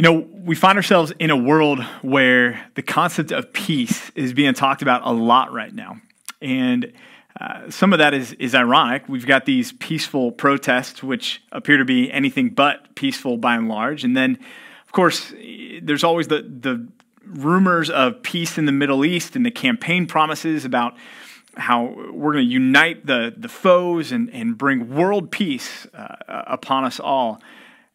You know, we find ourselves in a world where the concept of peace is being talked about a lot right now. And uh, some of that is, is ironic. We've got these peaceful protests, which appear to be anything but peaceful by and large. And then, of course, there's always the, the rumors of peace in the Middle East and the campaign promises about how we're going to unite the, the foes and, and bring world peace uh, upon us all.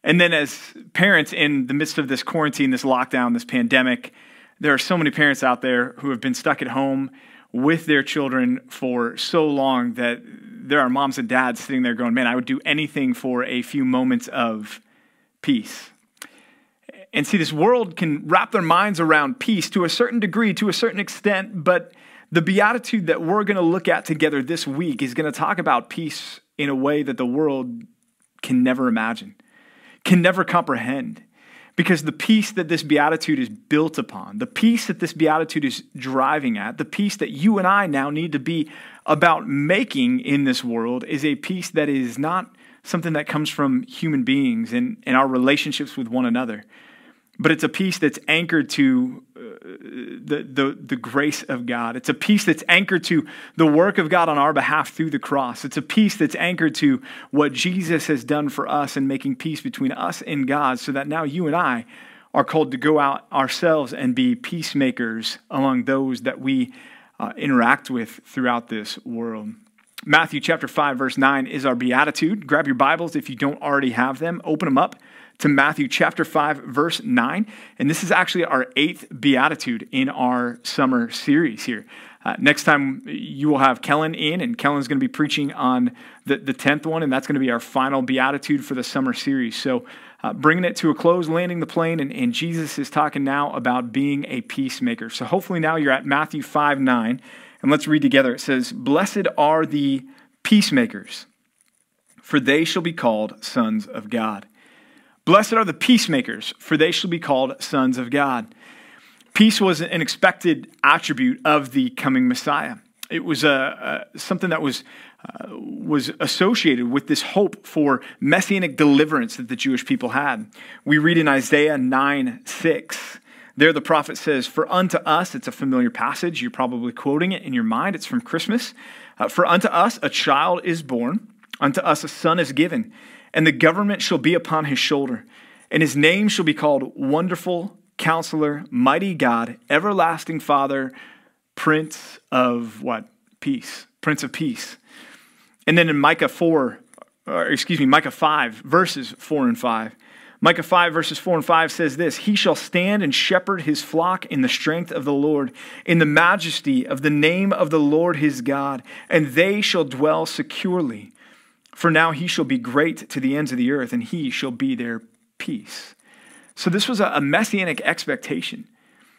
And then, as parents in the midst of this quarantine, this lockdown, this pandemic, there are so many parents out there who have been stuck at home with their children for so long that there are moms and dads sitting there going, Man, I would do anything for a few moments of peace. And see, this world can wrap their minds around peace to a certain degree, to a certain extent, but the beatitude that we're going to look at together this week is going to talk about peace in a way that the world can never imagine can never comprehend. Because the peace that this beatitude is built upon, the peace that this beatitude is driving at, the peace that you and I now need to be about making in this world is a peace that is not something that comes from human beings and, and our relationships with one another but it's a peace that's anchored to uh, the, the, the grace of God. It's a peace that's anchored to the work of God on our behalf through the cross. It's a peace that's anchored to what Jesus has done for us in making peace between us and God, so that now you and I are called to go out ourselves and be peacemakers among those that we uh, interact with throughout this world. Matthew chapter 5, verse 9 is our beatitude. Grab your Bibles if you don't already have them, open them up to Matthew chapter 5, verse 9. And this is actually our eighth beatitude in our summer series here. Uh, next time you will have Kellen in, and Kellen's going to be preaching on the, the 10th one, and that's going to be our final beatitude for the summer series. So, uh, bringing it to a close, landing the plane, and, and Jesus is talking now about being a peacemaker. So, hopefully, now you're at Matthew 5 9, and let's read together. It says, Blessed are the peacemakers, for they shall be called sons of God. Blessed are the peacemakers, for they shall be called sons of God. Peace was an expected attribute of the coming Messiah. It was a, a something that was, uh, was associated with this hope for messianic deliverance that the Jewish people had. We read in Isaiah 9 6. There, the prophet says, For unto us, it's a familiar passage. You're probably quoting it in your mind. It's from Christmas. Uh, For unto us a child is born, unto us a son is given and the government shall be upon his shoulder, and his name shall be called Wonderful Counselor, Mighty God, Everlasting Father, Prince of what? Peace. Prince of Peace. And then in Micah 4, or excuse me, Micah 5, verses 4 and 5. Micah 5, verses 4 and 5 says this He shall stand and shepherd his flock in the strength of the Lord, in the majesty of the name of the Lord his God, and they shall dwell securely. For now he shall be great to the ends of the earth, and he shall be their peace. So this was a messianic expectation.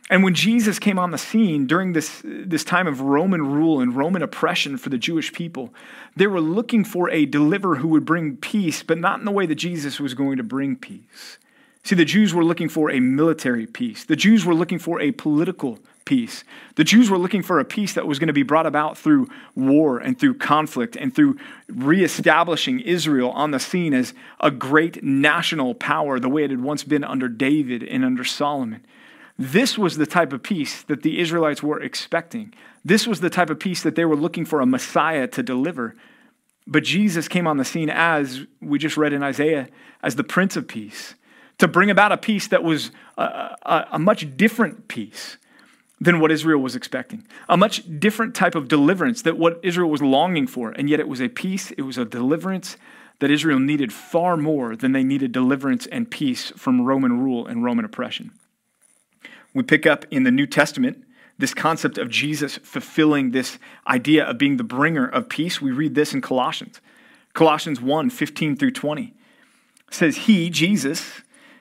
And when Jesus came on the scene during this, this time of Roman rule and Roman oppression for the Jewish people, they were looking for a deliverer who would bring peace, but not in the way that Jesus was going to bring peace. See, the Jews were looking for a military peace, the Jews were looking for a political peace. The Jews were looking for a peace that was going to be brought about through war and through conflict and through reestablishing Israel on the scene as a great national power the way it had once been under David and under Solomon. This was the type of peace that the Israelites were expecting. This was the type of peace that they were looking for a Messiah to deliver. But Jesus came on the scene as we just read in Isaiah as the Prince of Peace to bring about a peace that was a, a, a much different peace than what Israel was expecting. A much different type of deliverance that what Israel was longing for. And yet it was a peace, it was a deliverance that Israel needed far more than they needed deliverance and peace from Roman rule and Roman oppression. We pick up in the New Testament this concept of Jesus fulfilling this idea of being the bringer of peace. We read this in Colossians. Colossians 1 15 through 20 says, He, Jesus,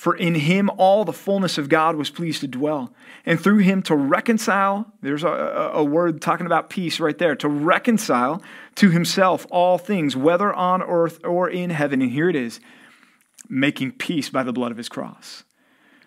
For in him all the fullness of God was pleased to dwell, and through him to reconcile, there's a, a, word talking about peace right there, to reconcile to himself all things, whether on earth or in heaven. And here it is, making peace by the blood of his cross.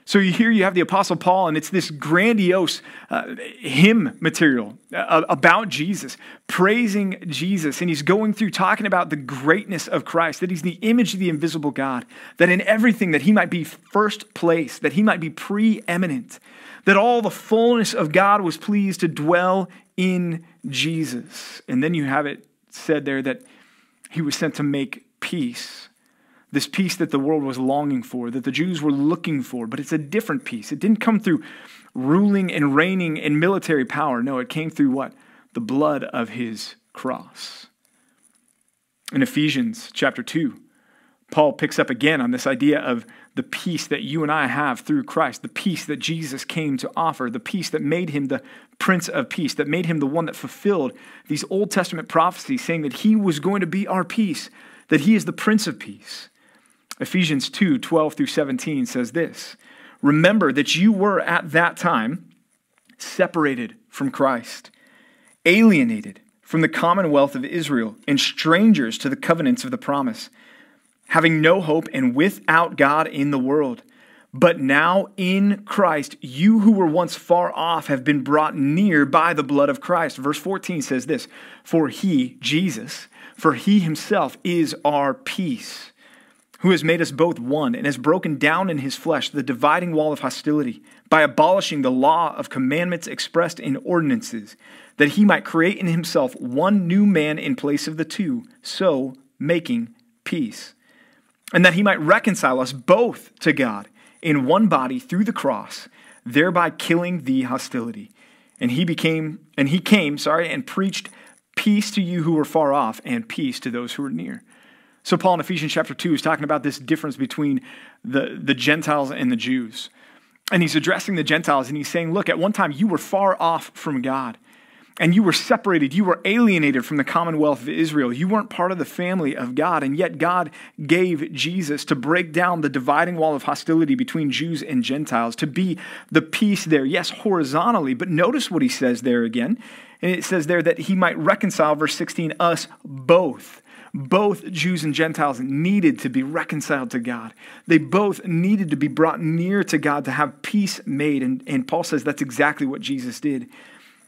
So you here you have the Apostle Paul, and it's this grandiose uh, hymn material uh, about Jesus, praising Jesus. And he's going through talking about the greatness of Christ, that he's the image of the invisible God, that in everything that he might be first place, that he might be preeminent, that all the fullness of God was pleased to dwell in Jesus. And then you have it said there that he was sent to make peace this peace that the world was longing for, that the Jews were looking for, but it's a different peace. It didn't come through ruling and reigning and military power. No, it came through what? The blood of his cross. In Ephesians chapter 2, Paul picks up again on this idea of the peace that you and I have through Christ, the peace that Jesus came to offer, the peace that made him the Prince of Peace, that made him the one that fulfilled these Old Testament prophecies saying that he was going to be our peace, that he is the Prince of Peace. Ephesians 2 12 through 17 says this Remember that you were at that time separated from Christ, alienated from the commonwealth of Israel, and strangers to the covenants of the promise, having no hope and without God in the world. But now in Christ, you who were once far off have been brought near by the blood of Christ. Verse 14 says this For he, Jesus, for he himself is our peace who has made us both one and has broken down in his flesh the dividing wall of hostility by abolishing the law of commandments expressed in ordinances, that he might create in himself one new man in place of the two, so making peace. And that he might reconcile us both to God in one body through the cross, thereby killing the hostility. And he became and he came, sorry, and preached peace to you who were far off and peace to those who were near. So, Paul in Ephesians chapter 2 is talking about this difference between the, the Gentiles and the Jews. And he's addressing the Gentiles and he's saying, Look, at one time you were far off from God and you were separated. You were alienated from the commonwealth of Israel. You weren't part of the family of God. And yet, God gave Jesus to break down the dividing wall of hostility between Jews and Gentiles, to be the peace there, yes, horizontally. But notice what he says there again. And it says there that he might reconcile, verse 16, us both both Jews and Gentiles needed to be reconciled to God. They both needed to be brought near to God to have peace made. And, and Paul says that's exactly what Jesus did.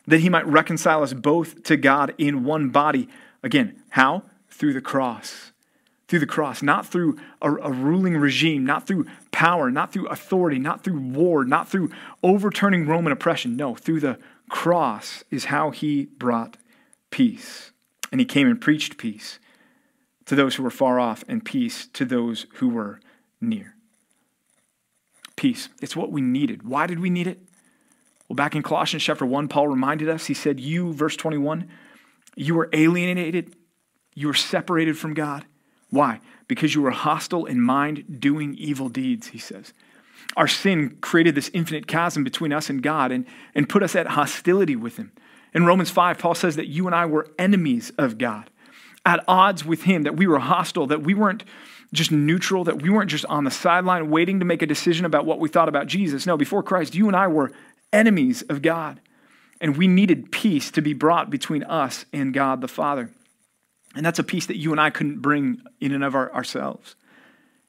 That he might reconcile us both to God in one body. Again, how? Through the cross. Through the cross, not through a, a ruling regime, not through power, not through authority, not through war, not through overturning Roman oppression. No, through the cross is how he brought peace. And he came and preached peace to those who were far off, and peace to those who were near. Peace. It's what we needed. Why did we need it? Well, back in Colossians chapter 1, Paul reminded us, he said, You, verse 21, you were alienated, you were separated from God. Why? Because you were hostile in mind, doing evil deeds, he says. Our sin created this infinite chasm between us and God and, and put us at hostility with Him. In Romans 5, Paul says that you and I were enemies of God at odds with him, that we were hostile, that we weren't just neutral, that we weren't just on the sideline waiting to make a decision about what we thought about Jesus. No, before Christ, you and I were enemies of God. And we needed peace to be brought between us and God the Father. And that's a peace that you and I couldn't bring in and of our, ourselves.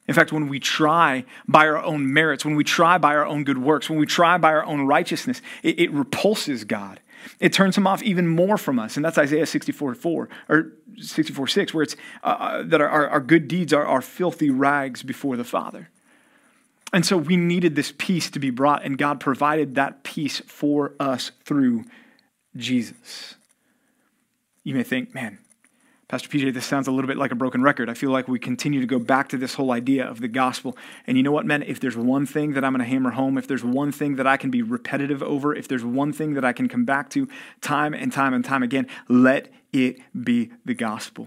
In fact, when we try by our own merits, when we try by our own good works, when we try by our own righteousness, it, it repulses God. It turns him off even more from us. And that's Isaiah 64 4, or 64 6, where it's uh, uh, that our, our, good deeds are, are filthy rags before the Father. And so we needed this peace to be brought, and God provided that peace for us through Jesus. You may think, man, Pastor PJ, this sounds a little bit like a broken record. I feel like we continue to go back to this whole idea of the gospel. And you know what, man? If there's one thing that I'm going to hammer home, if there's one thing that I can be repetitive over, if there's one thing that I can come back to time and time and time again, let it be the gospel.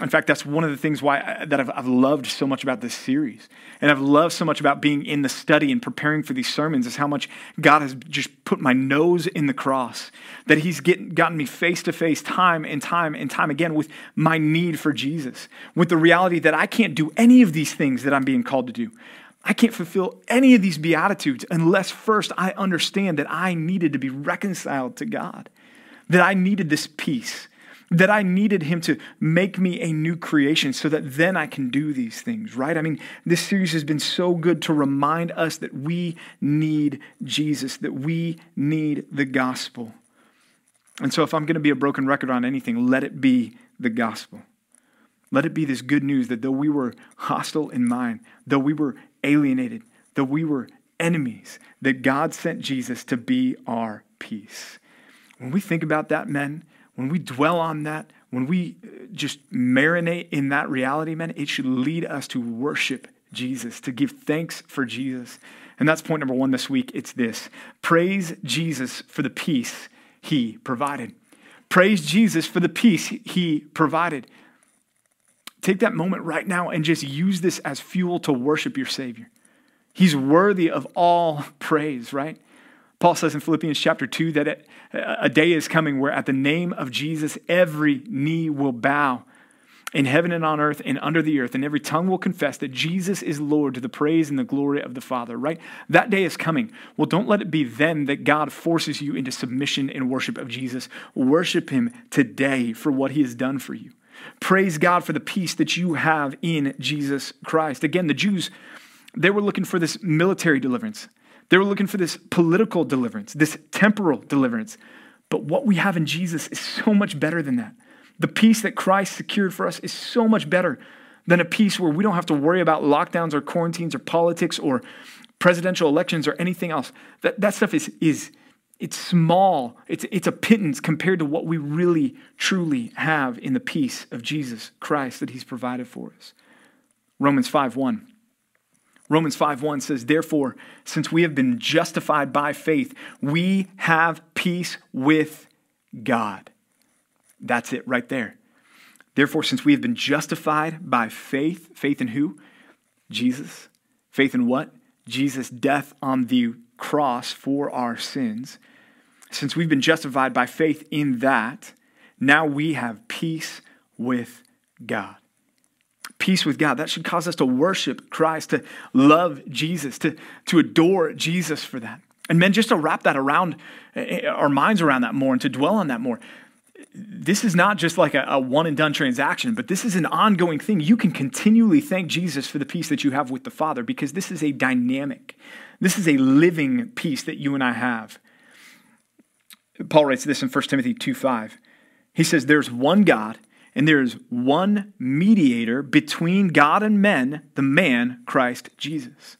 In fact, that's one of the things why uh, that I've, I've, loved so much about this series, and I've loved so much about being in the study and preparing for these sermons is how much God has just put my nose in the cross. That He's gotten me face to face, time and time and time again, with my need for Jesus, with the reality that I can't do any of these things that I'm being called to do. I can't fulfill any of these Beatitudes unless first I understand that I needed to be reconciled to God, that I needed this peace, that I needed Him to make me a new creation so that then I can do these things, right? I mean, this series has been so good to remind us that we need Jesus, that we need the gospel. And so, if I'm going to be a broken record on anything, let it be the gospel. Let it be this good news that though we were hostile in mind, though we were alienated, though we were enemies, that God sent Jesus to be our peace. When we think about that, men, when we dwell on that, when we uh, just marinate in that reality, man, it should lead us to worship Jesus, to give thanks for Jesus. And that's point number one this week. It's this praise Jesus for the peace he provided. Praise Jesus for the peace he provided. Take that moment right now and just use this as fuel to worship your Savior. He's worthy of all praise, right? Paul says in Philippians chapter 2 that a day is coming where at the name of Jesus, every knee will bow in heaven and on earth and under the earth, and every tongue will confess that Jesus is Lord to the praise and the glory of the Father, right? That day is coming. Well, don't let it be then that God forces you into submission and worship of Jesus. Worship Him today for what He has done for you. Praise God for the peace that you have in Jesus Christ. Again, the Jews, they were looking for this military deliverance, they were looking for this political deliverance, this temporal deliverance. But what we have in Jesus is so much better than that. The peace that Christ secured for us is so much better than a peace where we don't have to worry about lockdowns or quarantines or politics or presidential elections or anything else. That, that stuff is, is it's small. It's, it's a pittance compared to what we really, truly have in the peace of Jesus Christ that he's provided for us. Romans 5 1. Romans 5 1 says, Therefore, since we have been justified by faith, we have peace with God. That's it right there. Therefore, since we have been justified by faith, faith in who? Jesus. Faith in what? Jesus' death on the cross for our sins. Since we've been justified by faith in that, now we have peace with God. Peace with God. That should cause us to worship Christ, to love Jesus, to, to adore Jesus for that. And men, just to wrap that around eh, eh, our minds around that more and to dwell on that more. This is not just like a, a one and done transaction, but this is an ongoing thing. You can continually thank Jesus for the peace that you have with the Father because this is a dynamic, this is a living peace that you and I have. Paul writes this in 1 Timothy 2 5. He says, There's one God, and there is one mediator between God and men, the man, Christ Jesus.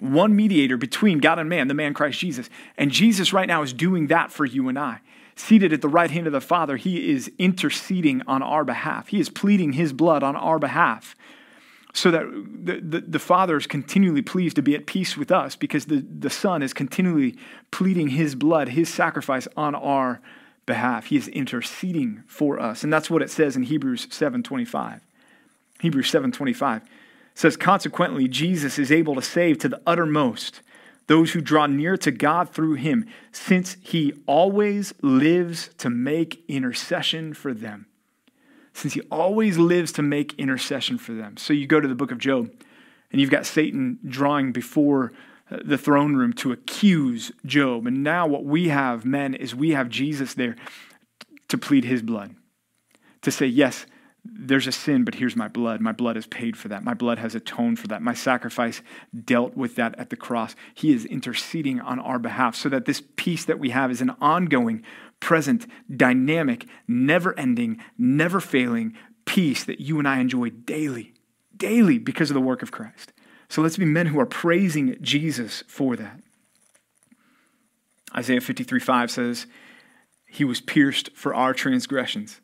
One mediator between God and man, the man, Christ Jesus. And Jesus right now is doing that for you and I. Seated at the right hand of the Father, he is interceding on our behalf. He is pleading his blood on our behalf so that the, the, the, Father is continually pleased to be at peace with us because the, the Son is continually pleading His blood, His sacrifice on our behalf. He is interceding for us. And that's what it says in Hebrews 7.25. Hebrews 7.25 says, Consequently, Jesus is able to save to the uttermost those who draw near to God through Him, since He always lives to make intercession for them since he always lives to make intercession for them. So you go to the book of Job, and you've got Satan drawing before the throne room to accuse Job. And now what we have, men, is we have Jesus there to plead his blood, to say, yes, there's a sin, but here's my blood. My blood has paid for that. My blood has atoned for that. My sacrifice dealt with that at the cross. He is interceding on our behalf so that this peace that we have is an ongoing, present, dynamic, never ending, never failing peace that you and I enjoy daily, daily because of the work of Christ. So let's be men who are praising Jesus for that. Isaiah 53 5 says, He was pierced for our transgressions,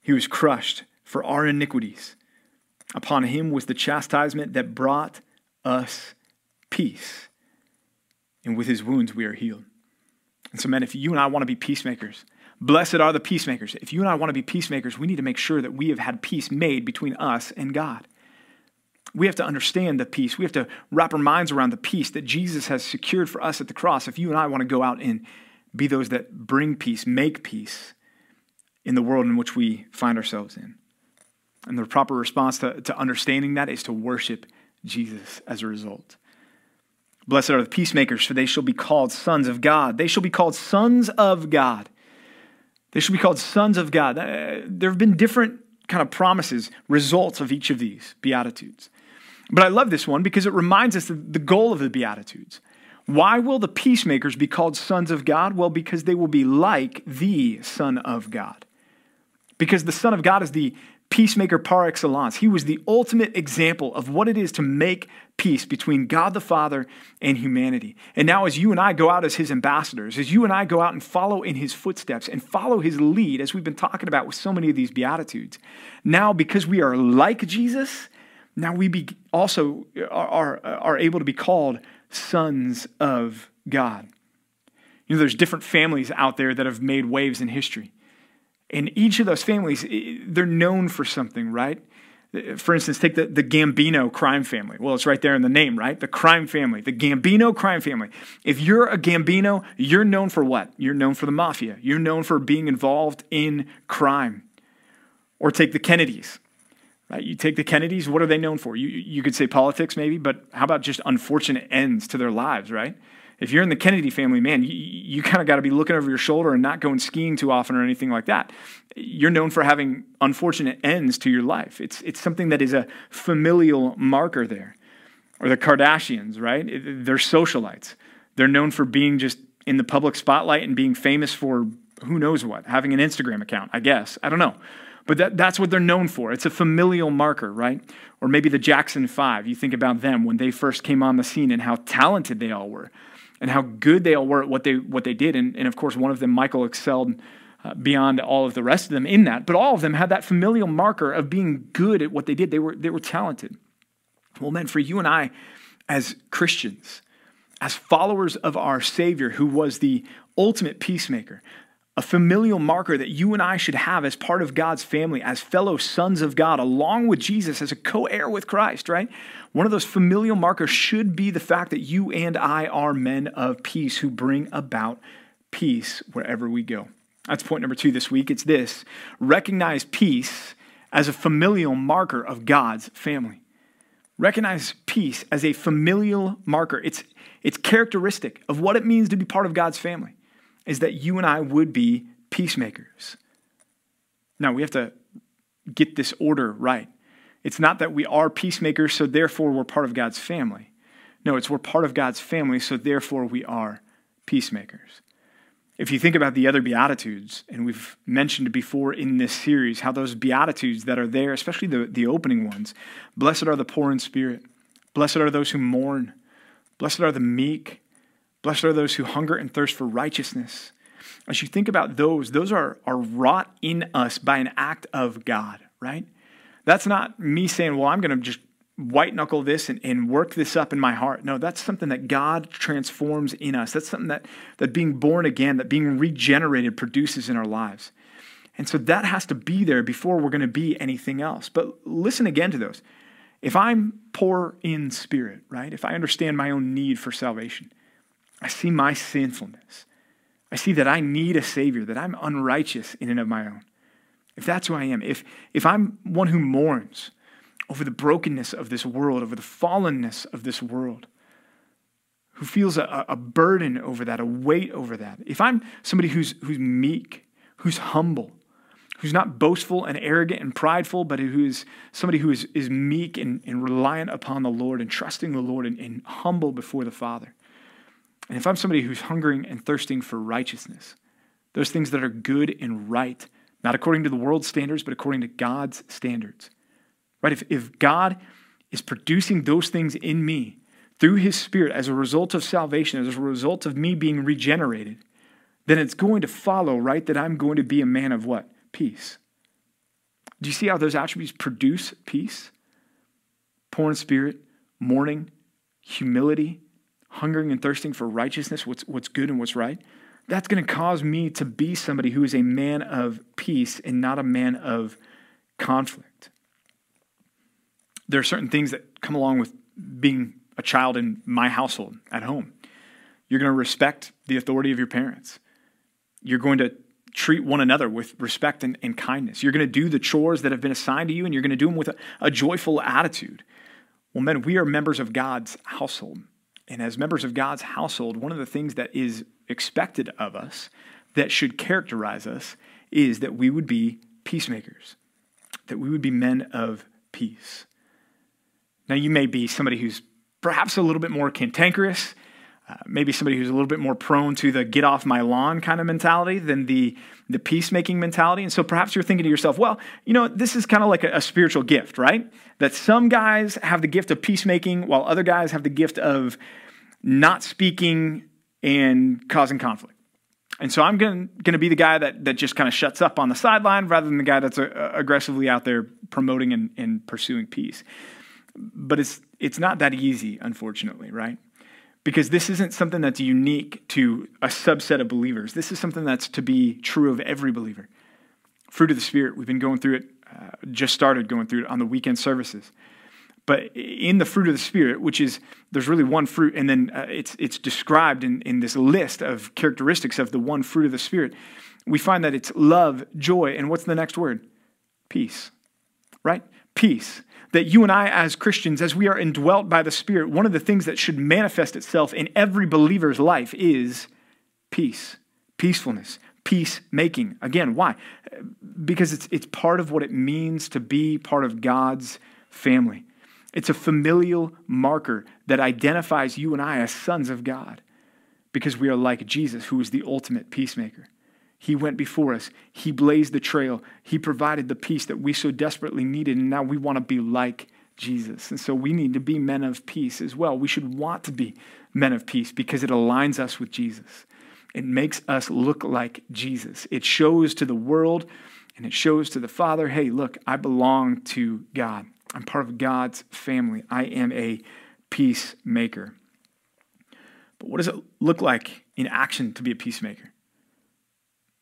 He was crushed for our iniquities. Upon Him was the chastisement that brought us peace. And with His wounds we are healed. And so, men, if you and I want to be peacemakers, blessed are the peacemakers. If you and I want to be peacemakers, we need to make sure that we have had peace made between us and God. We have to understand the peace. We have to wrap our minds around the peace that Jesus has secured for us at the cross. If you and I want to go out and be those that bring peace, make peace in the world in which we find ourselves in. And the proper response to, to understanding that is to worship Jesus as a result. Blessed are the peacemakers, for they shall be called sons of God. They shall be called sons of God. They shall be called sons of God. There have been different kind of promises, results of each of these Beatitudes. But I love this one because it reminds us of the goal of the Beatitudes. Why will the peacemakers be called sons of God? Well, because they will be like the Son of God. Because the Son of God is the peacemaker par excellence. He was the ultimate example of what it is to make peace between God the Father and humanity. And now, as you and I go out as his ambassadors, as you and I go out and follow in his footsteps and follow his lead, as we've been talking about with so many of these Beatitudes, now because we are like Jesus, now we be also are, are, are able to be called sons of God. You know, there's different families out there that have made waves in history. And each of those families, they're known for something, right? For instance, take the, the Gambino crime family. Well, it's right there in the name, right? The crime family, the Gambino crime family. If you're a Gambino, you're known for what? You're known for the mafia. You're known for being involved in crime. Or take the Kennedys. Right? You take the Kennedys, what are they known for? You, you could say politics, maybe, but how about just unfortunate ends to their lives, right? if you're in the Kennedy family, man, you, you kind of got to be looking over your shoulder and not going skiing too often or anything like that. You're known for having unfortunate ends to your life. It's, it's something that is a familial marker there. Or the Kardashians, right? They're socialites. They're known for being just in the public spotlight and being famous for who knows what, having an Instagram account, I guess. I don't know. But that, that's what they're known for. It's a familial marker, right? Or maybe the Jackson Five. You think about them when they first came on the scene and how talented they all were and how good they all were at what they what they did. And, and of course, one of them, Michael, excelled uh, beyond all of the rest of them in that. But all of them had that familial marker of being good at what they did. They were they were talented. Well, then, for you and I, as Christians, as followers of our Savior, who was the ultimate peacemaker, a familial marker that you and I should have as part of God's family, as fellow sons of God, along with Jesus, as a co heir with Christ, right? One of those familial markers should be the fact that you and I are men of peace who bring about peace wherever we go. That's point number two this week. It's this recognize peace as a familial marker of God's family. Recognize peace as a familial marker. It's, it's characteristic of what it means to be part of God's family is that you and I would be peacemakers. Now, we have to get this order right. It's not that we are peacemakers, so therefore we're part of God's family. No, it's we're part of God's family, so therefore we are peacemakers. If you think about the other Beatitudes, and we've mentioned before in this series how those Beatitudes that are there, especially the, the opening ones blessed are the poor in spirit, blessed are those who mourn, blessed are the meek, Blessed are those who hunger and thirst for righteousness. As you think about those, those are, are wrought in us by an act of God, right? That's not me saying, well, I'm going to just white knuckle this and, and work this up in my heart. No, that's something that God transforms in us. That's something that, that being born again, that being regenerated produces in our lives. And so that has to be there before we're going to be anything else. But listen again to those. If I'm poor in spirit, right? If I understand my own need for salvation, I see my sinfulness. I see that I need a Savior, that I'm unrighteous in and of my own. If that's who I am, if, if I'm one who mourns over the brokenness of this world, over the fallenness of this world, who feels a, a burden over that, a weight over that, if I'm somebody who's, who's meek, who's humble, who's not boastful and arrogant and prideful, but who is somebody who is, is meek and, and reliant upon the Lord and trusting the Lord and, and humble before the Father, and if I'm somebody who's hungering and thirsting for righteousness, those things that are good and right, not according to the world's standards, but according to God's standards, right? If, if God is producing those things in me through his spirit as a result of salvation, as a result of me being regenerated, then it's going to follow, right, that I'm going to be a man of what? Peace. Do you see how those attributes produce peace? Poor in spirit, mourning, humility, hungering and thirsting for righteousness, what's, what's good and what's right, that's going to cause me to be somebody who is a man of peace and not a man of conflict. There are certain things that come along with being a child in my household at home. You're going to respect the authority of your parents. You're going to treat one another with respect and, and kindness. You're going to do the chores that have been assigned to you, and you're going to do them with a, a joyful attitude. Well, men, we are members of God's household. And as members of God's household, one of the things that is expected of us that should characterize us is that we would be peacemakers, that we would be men of peace. Now, you may be somebody who's perhaps a little bit more cantankerous, uh, maybe somebody who's a little bit more prone to the get off my lawn kind of mentality than the, the peacemaking mentality. And so perhaps you're thinking to yourself, well, you know, this is kind of like a, a spiritual gift, right? That some guys have the gift of peacemaking while other guys have the gift of not speaking and causing conflict. And so I'm going to be the guy that, that just kind of shuts up on the sideline rather than the guy that's uh, aggressively out there promoting and, and pursuing peace. But it's, it's not that easy, unfortunately, right? Because this isn't something that's unique to a subset of believers. This is something that's to be true of every believer. Fruit of the Spirit, we've been going through it, uh, just started going through it on the weekend services. But in the fruit of the Spirit, which is, there's really one fruit, and then uh, it's, it's described in, in this list of characteristics of the one fruit of the Spirit. We find that it's love, joy, and what's the next word? Peace, right? Peace that you and I, as Christians, as we are indwelt by the Spirit, one of the things that should manifest itself in every believer's life is peace, peacefulness, peacemaking. Again, why? Because it's, it's part of what it means to be part of God's family. It's a familial marker that identifies you and I as sons of God because we are like Jesus, who is the ultimate peacemaker. He went before us. He blazed the trail. He provided the peace that we so desperately needed. And now we want to be like Jesus. And so we need to be men of peace as well. We should want to be men of peace because it aligns us with Jesus. It makes us look like Jesus. It shows to the world and it shows to the Father hey, look, I belong to God. I'm part of God's family. I am a peacemaker. But what does it look like in action to be a peacemaker?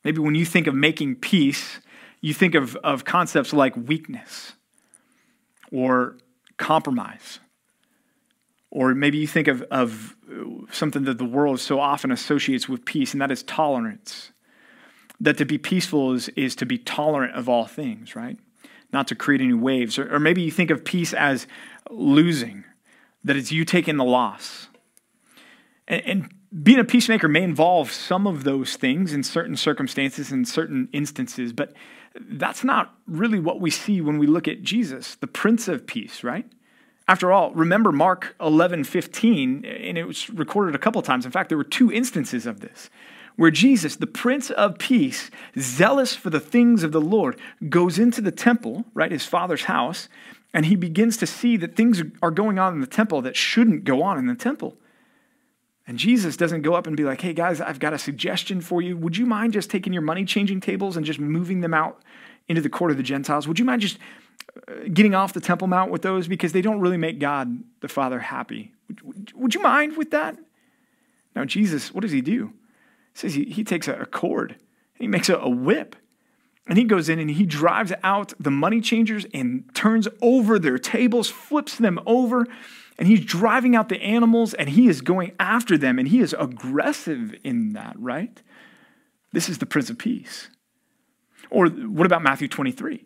Maybe when you think of making peace, you think of, of concepts like weakness or compromise. Or maybe you think of, of something that the world so often associates with peace, and that is tolerance. That to be peaceful is, is to be tolerant of all things, right? Not to create any waves. Or, or maybe you think of peace as losing, that it's you taking the loss. And, and being a peacemaker may involve some of those things in certain circumstances and certain instances, but that's not really what we see when we look at Jesus, the Prince of Peace, right? After all, remember Mark 11, 15, and it was recorded a couple times. In fact, there were two instances of this where Jesus, the Prince of Peace, zealous for the things of the Lord, goes into the temple, right, his father's house, and he begins to see that things are going on in the temple that shouldn't go on in the temple. And Jesus doesn't go up and be like, hey guys, I've got a suggestion for you. Would you mind just taking your money changing tables and just moving them out into the court of the Gentiles? Would you mind just uh, getting off the Temple Mount with those because they don't really make God the Father happy? Would, would you mind with that? Now, Jesus, what does he do? He says he, he takes a, a cord, he makes a, a whip, and he goes in and he drives out the money changers and turns over their tables, flips them over and he's driving out the animals and he is going after them and he is aggressive in that, right? This is the Prince of Peace. Or what about Matthew 23?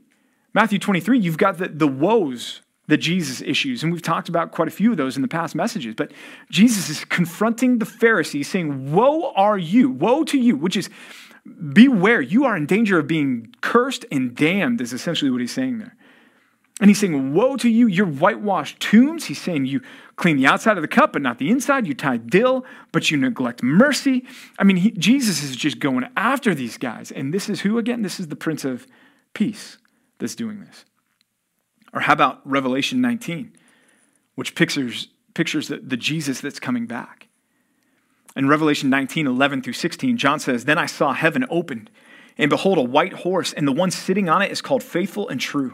Matthew 23, you've got the, the woes that Jesus issues, and we've talked about quite a few of those in the past messages. But Jesus is confronting the Pharisees, saying, Woe are you, woe to you, which is beware, you are in danger of being cursed and damned, is essentially what he's saying there. And he's saying, Woe to you, you're whitewashed tombs. He's saying, You clean the outside of the cup, but not the inside. You tie dill, but you neglect mercy. I mean, he, Jesus is just going after these guys. And this is who again? This is the Prince of Peace that's doing this. Or how about Revelation 19, which pictures, pictures the, the Jesus that's coming back? In Revelation 19, 11 through 16, John says, Then I saw heaven opened, and behold, a white horse, and the one sitting on it is called Faithful and True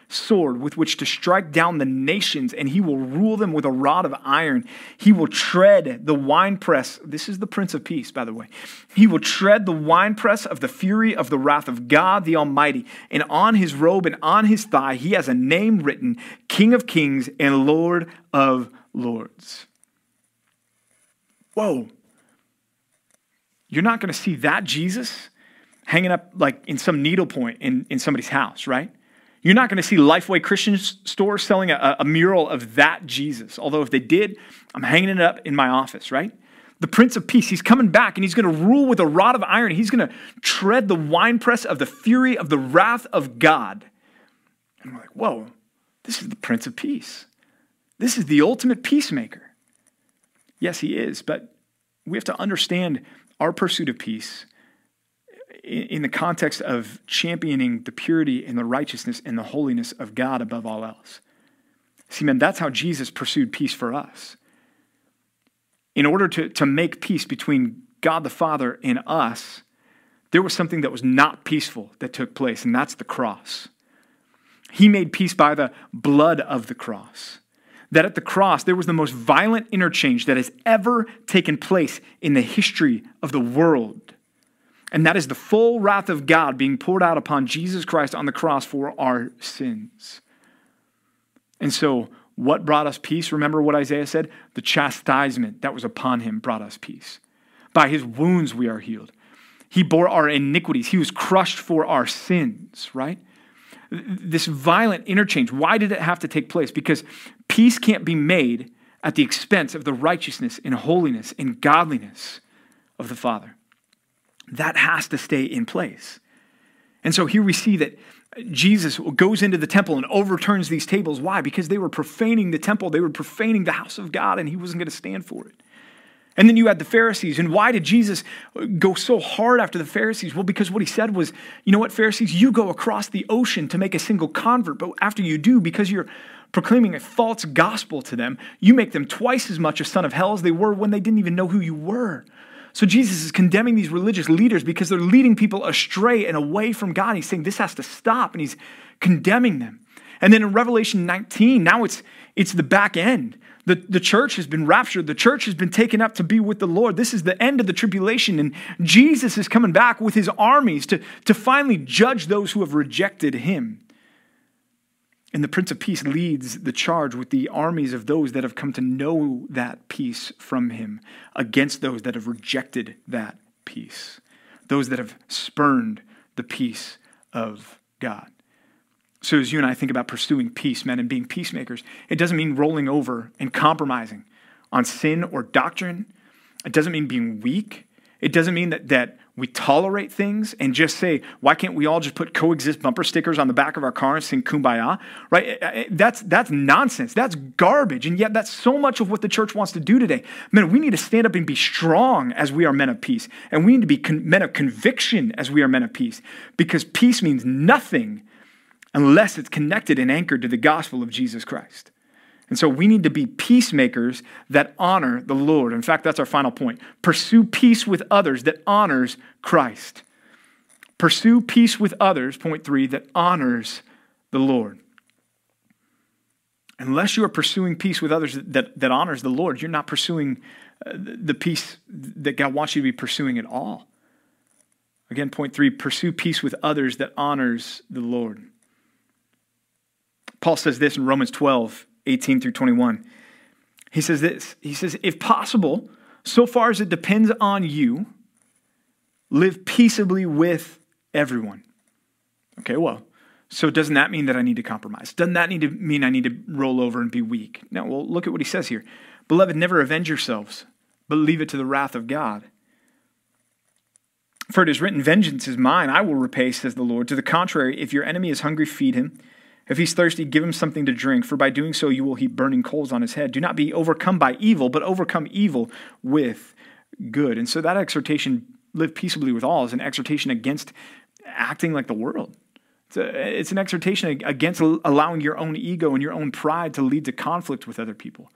sword with which to strike down the nations, and he will rule them with a rod of iron. He will tread the winepress. This is the Prince of Peace, by the way. He will tread the winepress of the fury of the wrath of God the Almighty. And on his robe and on his thigh, he has a name written King of Kings and Lord of Lords. Whoa. You're not going to see that Jesus hanging up like in some needlepoint in, in somebody's house, right? You're not going to see Lifeway Christian store selling a, a mural of that Jesus. Although if they did, I'm hanging it up in my office, right? The Prince of Peace, he's coming back and he's going to rule with a rod of iron. He's going to tread the winepress of the fury of the wrath of God. And we're like, whoa, this is the Prince of Peace. This is the ultimate peacemaker. Yes, he is, but we have to understand our pursuit of peace in the context of championing the purity and the righteousness and the holiness of God above all else. See, man, that's how Jesus pursued peace for us. In order to, to make peace between God the Father and us, there was something that was not peaceful that took place, and that's the cross. He made peace by the blood of the cross. That at the cross, there was the most violent interchange that has ever taken place in the history of the world. And that is the full wrath of God being poured out upon Jesus Christ on the cross for our sins. And so, what brought us peace? Remember what Isaiah said? The chastisement that was upon him brought us peace. By his wounds we are healed. He bore our iniquities, he was crushed for our sins, right? This violent interchange. Why did it have to take place? Because peace can't be made at the expense of the righteousness and holiness and godliness of the Father. That has to stay in place. And so here we see that Jesus goes into the temple and overturns these tables. Why? Because they were profaning the temple, they were profaning the house of God, and he wasn't going to stand for it. And then you had the Pharisees. And why did Jesus go so hard after the Pharisees? Well, because what he said was, you know what, Pharisees, you go across the ocean to make a single convert, but after you do, because you're proclaiming a false gospel to them, you make them twice as much a son of hell as they were when they didn't even know who you were. So Jesus is condemning these religious leaders because they're leading people astray and away from God. He's saying this has to stop, and he's condemning them. And then in Revelation 19, now it's it's the back end. The, the church has been raptured. The church has been taken up to be with the Lord. This is the end of the tribulation. And Jesus is coming back with his armies to, to finally judge those who have rejected him. And the Prince of Peace leads the charge with the armies of those that have come to know that peace from him against those that have rejected that peace, those that have spurned the peace of God. So, as you and I think about pursuing peace, men, and being peacemakers, it doesn't mean rolling over and compromising on sin or doctrine. It doesn't mean being weak. It doesn't mean that, that we tolerate things and just say, why can't we all just put coexist bumper stickers on the back of our car and sing kumbaya? Right? That's, that's nonsense. That's garbage. And yet, that's so much of what the church wants to do today. Men, we need to stand up and be strong as we are men of peace. And we need to be con- men of conviction as we are men of peace. Because peace means nothing unless it's connected and anchored to the gospel of Jesus Christ. And so we need to be peacemakers that honor the Lord. In fact, that's our final point. Pursue peace with others that honors Christ. Pursue peace with others, point three, that honors the Lord. Unless you are pursuing peace with others that, that honors the Lord, you're not pursuing uh, the peace that God wants you to be pursuing at all. Again, point three pursue peace with others that honors the Lord. Paul says this in Romans 12 18 through 21. He says this He says, If possible, so far as it depends on you, live peaceably with everyone. Okay, well, so doesn't that mean that I need to compromise? Doesn't that need to mean I need to roll over and be weak? No, well, look at what he says here. Beloved, never avenge yourselves, but leave it to the wrath of God. For it is written, Vengeance is mine, I will repay, says the Lord. To the contrary, if your enemy is hungry, feed him. If he's thirsty, give him something to drink, for by doing so you will heap burning coals on his head. Do not be overcome by evil, but overcome evil with good. And so that exhortation, live peaceably with all, is an exhortation against acting like the world. It's, a, it's an exhortation against allowing your own ego and your own pride to lead to conflict with other people.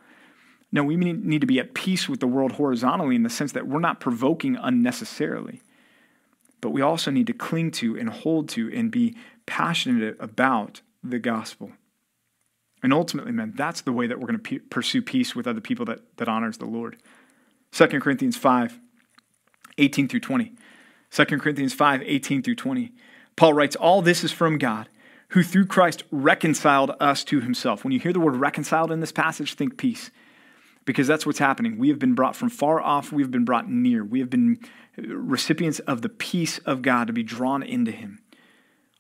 No, we need to be at peace with the world horizontally in the sense that we're not provoking unnecessarily. But we also need to cling to and hold to and be passionate about the gospel. And ultimately, man, that's the way that we're going to pursue peace with other people that, that honors the Lord. 2 Corinthians 5, 18 through 20. 2 Corinthians 5, 18 through 20. Paul writes, All this is from God, who through Christ reconciled us to himself. When you hear the word reconciled in this passage, think peace. Because that's what's happening. We have been brought from far off, we have been brought near. We have been recipients of the peace of God to be drawn into him.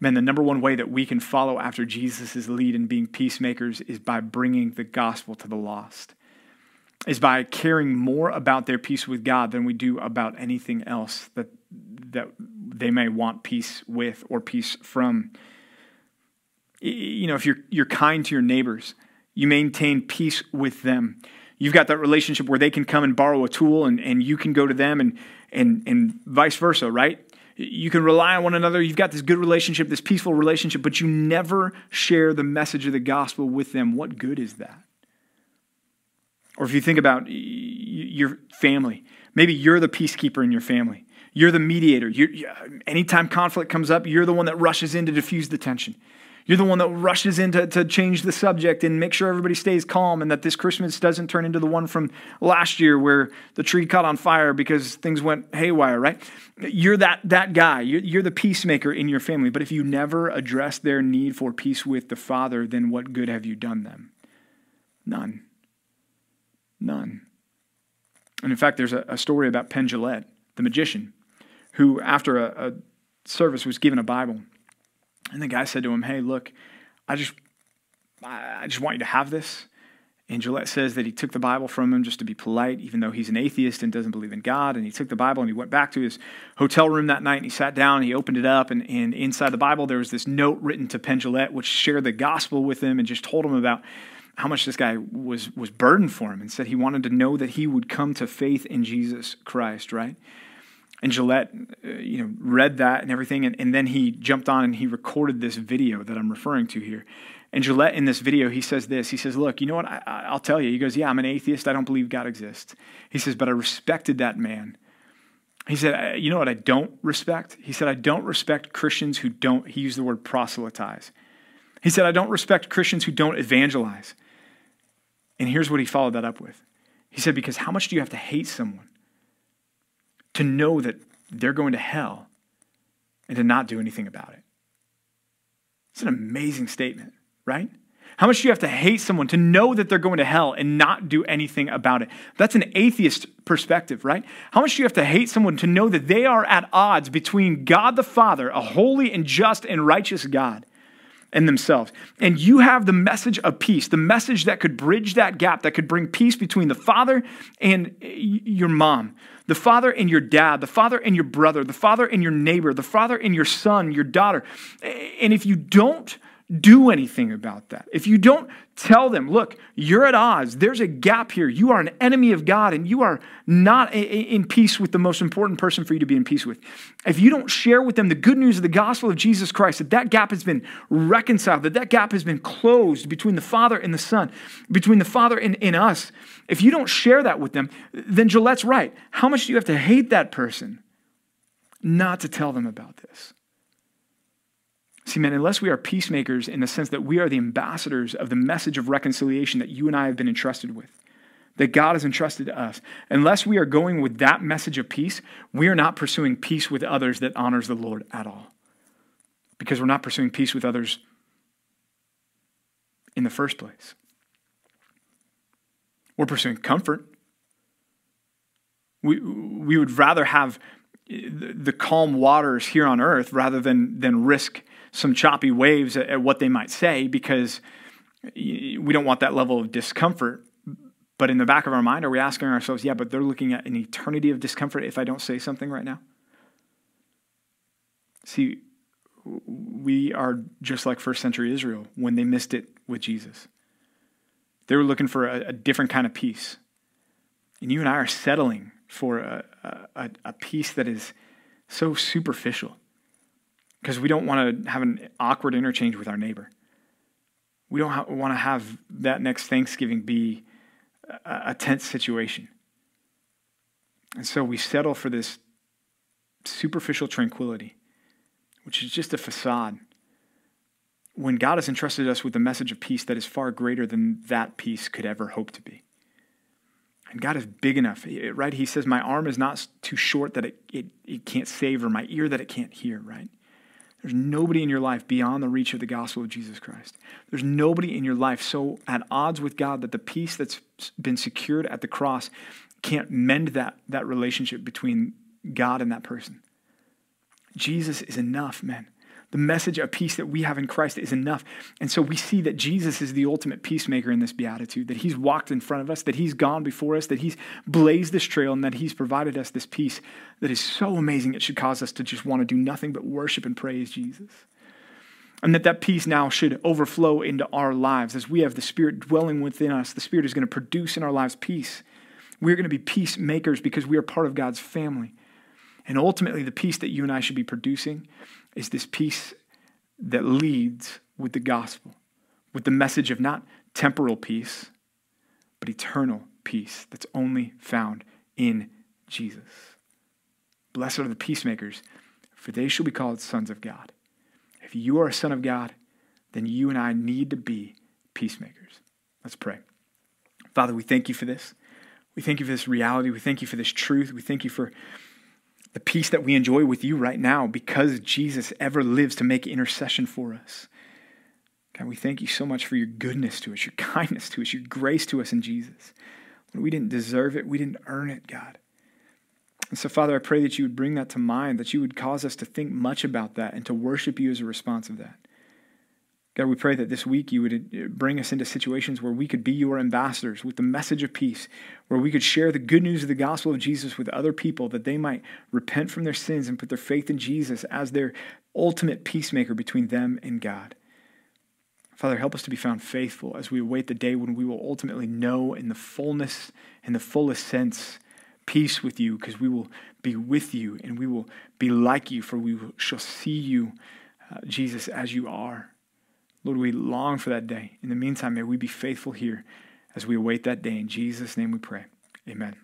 Man, the number one way that we can follow after Jesus' lead in being peacemakers is by bringing the gospel to the lost, is by caring more about their peace with God than we do about anything else that, that they may want peace with or peace from. You know, if you're, you're kind to your neighbors, you maintain peace with them. You've got that relationship where they can come and borrow a tool and, and you can go to them and, and, and vice versa, right? You can rely on one another. You've got this good relationship, this peaceful relationship, but you never share the message of the gospel with them. What good is that? Or if you think about your family, maybe you're the peacekeeper in your family. You're the mediator. You're, anytime conflict comes up, you're the one that rushes in to diffuse the tension. You're the one that rushes in to, to change the subject and make sure everybody stays calm and that this Christmas doesn't turn into the one from last year where the tree caught on fire because things went haywire, right? You're that, that guy. You're, you're the peacemaker in your family. But if you never address their need for peace with the Father, then what good have you done them? None. None. And in fact, there's a, a story about Penn the magician, who, after a, a service, was given a Bible and the guy said to him, Hey, look, I just, I just want you to have this. And Jillette says that he took the Bible from him just to be polite, even though he's an atheist and doesn't believe in God. And he took the Bible and he went back to his hotel room that night and he sat down and he opened it up. And, and inside the Bible, there was this note written to Penn Jillette, which shared the gospel with him and just told him about how much this guy was, was burdened for him and said he wanted to know that he would come to faith in Jesus Christ, right? And Jillette, uh, you know, read that and everything, and, and then he jumped on and he recorded this video that I'm referring to here. And Jillette, in this video, he says this. He says, Look, you know what? I, will tell you. He goes, Yeah, I'm an atheist. I don't believe God exists. He says, But I respected that man. He said, You know what I don't respect? He said, I don't respect Christians who don't, he used the word proselytize. He said, I don't respect Christians who don't evangelize. And here's what he followed that up with. He said, Because how much do you have to hate someone to know that they're going to hell and to not do anything about it. It's an amazing statement, right? How much do you have to hate someone to know that they're going to hell and not do anything about it? That's an atheist perspective, right? How much do you have to hate someone to know that they are at odds between God the Father, a holy and just and righteous God, and themselves? And you have the message of peace, the message that could bridge that gap, that could bring peace between the Father and your mom, the father and your dad, the father and your brother, the father and your neighbor, the father and your son, your daughter. And if you don't do anything about that, if you don't tell them, look, you're at odds, there's a gap here, you are an enemy of God, and you are not in peace with the most important person for you to be in peace with. If you don't share with them the good news of the gospel of Jesus Christ, that that gap has been reconciled, that that gap has been closed between the Father and the Son, between the Father and, and us, if you don't share that with them, then Jillette's right. How much do you have to hate that person not to tell them about this? See, man, unless we are peacemakers in the sense that we are the ambassadors of the message of reconciliation that you and I have been entrusted with, that God has entrusted to us, unless we are going with that message of peace, we are not pursuing peace with others that honors the Lord at all. Because we're not pursuing peace with others in the first place. We're pursuing comfort. We, we would rather have the calm waters here on earth rather than, than risk some choppy waves at, at what they might say because we don't want that level of discomfort. But in the back of our mind, are we asking ourselves, yeah, but they're looking at an eternity of discomfort if I don't say something right now? See, we are just like first century Israel when they missed it with Jesus. They were looking for a, a different kind of peace. And you and I are settling for a, a, a peace that is so superficial because we don't want to have an awkward interchange with our neighbor. We don't ha- want to have that next Thanksgiving be a, a tense situation. And so we settle for this superficial tranquility, which is just a facade. When God has entrusted us with a message of peace that is far greater than that peace could ever hope to be. And God is big enough, right? He says, My arm is not too short that it, it, it can't save, or my ear that it can't hear, right? There's nobody in your life beyond the reach of the gospel of Jesus Christ. There's nobody in your life so at odds with God that the peace that's been secured at the cross can't mend that, that relationship between God and that person. Jesus is enough, man. The message of peace that we have in Christ is enough. And so we see that Jesus is the ultimate peacemaker in this beatitude, that he's walked in front of us, that he's gone before us, that he's blazed this trail, and that he's provided us this peace that is so amazing it should cause us to just want to do nothing but worship and praise Jesus. And that that peace now should overflow into our lives as we have the Spirit dwelling within us. The Spirit is going to produce in our lives peace. We're going to be peacemakers because we are part of God's family. And ultimately, the peace that you and I should be producing is this peace that leads with the gospel, with the message of not temporal peace, but eternal peace that's only found in Jesus. Blessed are the peacemakers, for they shall be called sons of God. If you are a son of God, then you and I need to be peacemakers. Let's pray. Father, we thank you for this. We thank you for this reality. We thank you for this truth. We thank you for the peace that we enjoy with you right now because Jesus ever lives to make intercession for us. God, we thank you so much for your goodness to us, your kindness to us, your grace to us in Jesus. When we didn't deserve it, we didn't earn it, God. And so, Father, I pray that you would bring that to mind, that you would cause us to think much about that and to worship you as a response of that. God, we pray that this week you would uh, bring us into situations where we could be your ambassadors with the message of peace, where we could share the good news of the gospel of Jesus with other people, that they might repent from their sins and put their faith in Jesus as their ultimate peacemaker between them and God. Father, help us to be found faithful as we await the day when we will ultimately know in the fullness, in the fullest sense, peace with you, because we will be with you and we will be like you, for we shall see you, uh, Jesus, as you are. Lord, we long for that day. In the meantime, may we be faithful here as we await that day. In Jesus' name we pray. Amen.